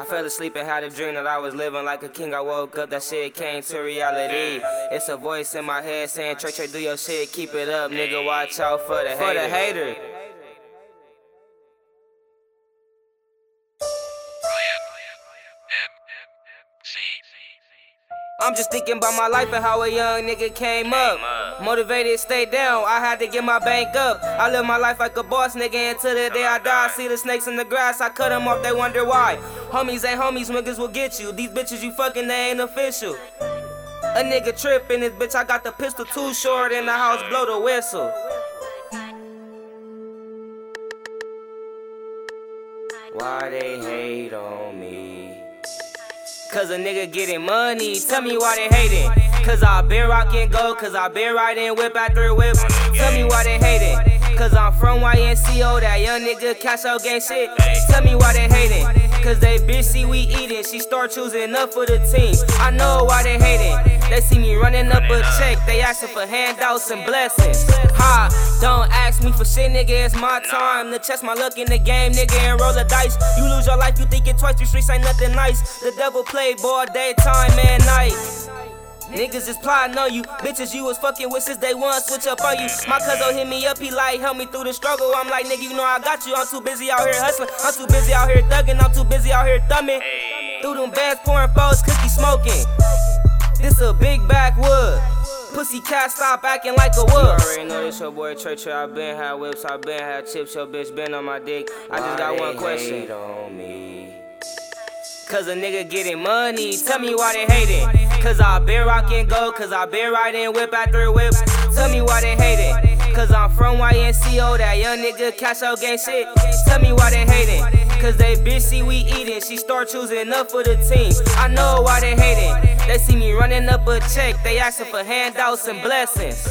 I fell asleep and had a dream that I was living like a king. I woke up, that shit came to reality. It's a voice in my head saying, Trey, Trey, do your shit, keep it up, nigga. Watch out for the for the hater. I'm just thinking about my life and how a young nigga came up. Motivated, stay down. I had to get my bank up. I live my life like a boss nigga until the day I die. See the snakes in the grass, I cut them off, they wonder why. Homies ain't homies, niggas will get you. These bitches you fucking, they ain't official. A nigga trippin' this bitch, I got the pistol too short in the house, blow the whistle. Why they hate on me? Cause a nigga getting money. Tell me why they hating. Cause I been rockin' gold, cause I been riding whip after whip. Tell me why they hating. Cause I'm from YNCO, that young nigga cash out gang shit. Tell me why they hating. Cause they bitch see we eatin', she start choosing up for the team. I know why they hating. They see me running up a check, they asking for handouts and blessings. Ha, don't ask me for shit, nigga, it's my time to test my luck in the game, nigga, and roll the dice. You lose your life, you thinkin' twice, the streets ain't nothing nice. The devil play ball daytime and night. Niggas is plotting on you. Bitches you was fucking with since day one, switch up on you. My cousin hit me up, he like, help me through the struggle. I'm like, nigga, you know I got you. I'm too busy out here hustling. I'm too busy out here thugging. I'm too busy out here thumbing. Through them bands, pouring foes, cookie smoking. This a big backwood. Pussy cat stop acting like a wood. You already know this your boy Trey. I been had whips, I been had chips. Your bitch been on my dick. I just got one question. Cause a nigga getting money. Tell me why they hating. Cause I been rockin' gold. Cause I been riding whip after whip. Tell me why they hating. Cause I'm from YNCO, that young nigga cash out gang shit. Tell me why they hating. Cause they bitch see we eatin', she start choosing up for the team. I know why they hating. They see me running up a check, they asking for handouts and blessings.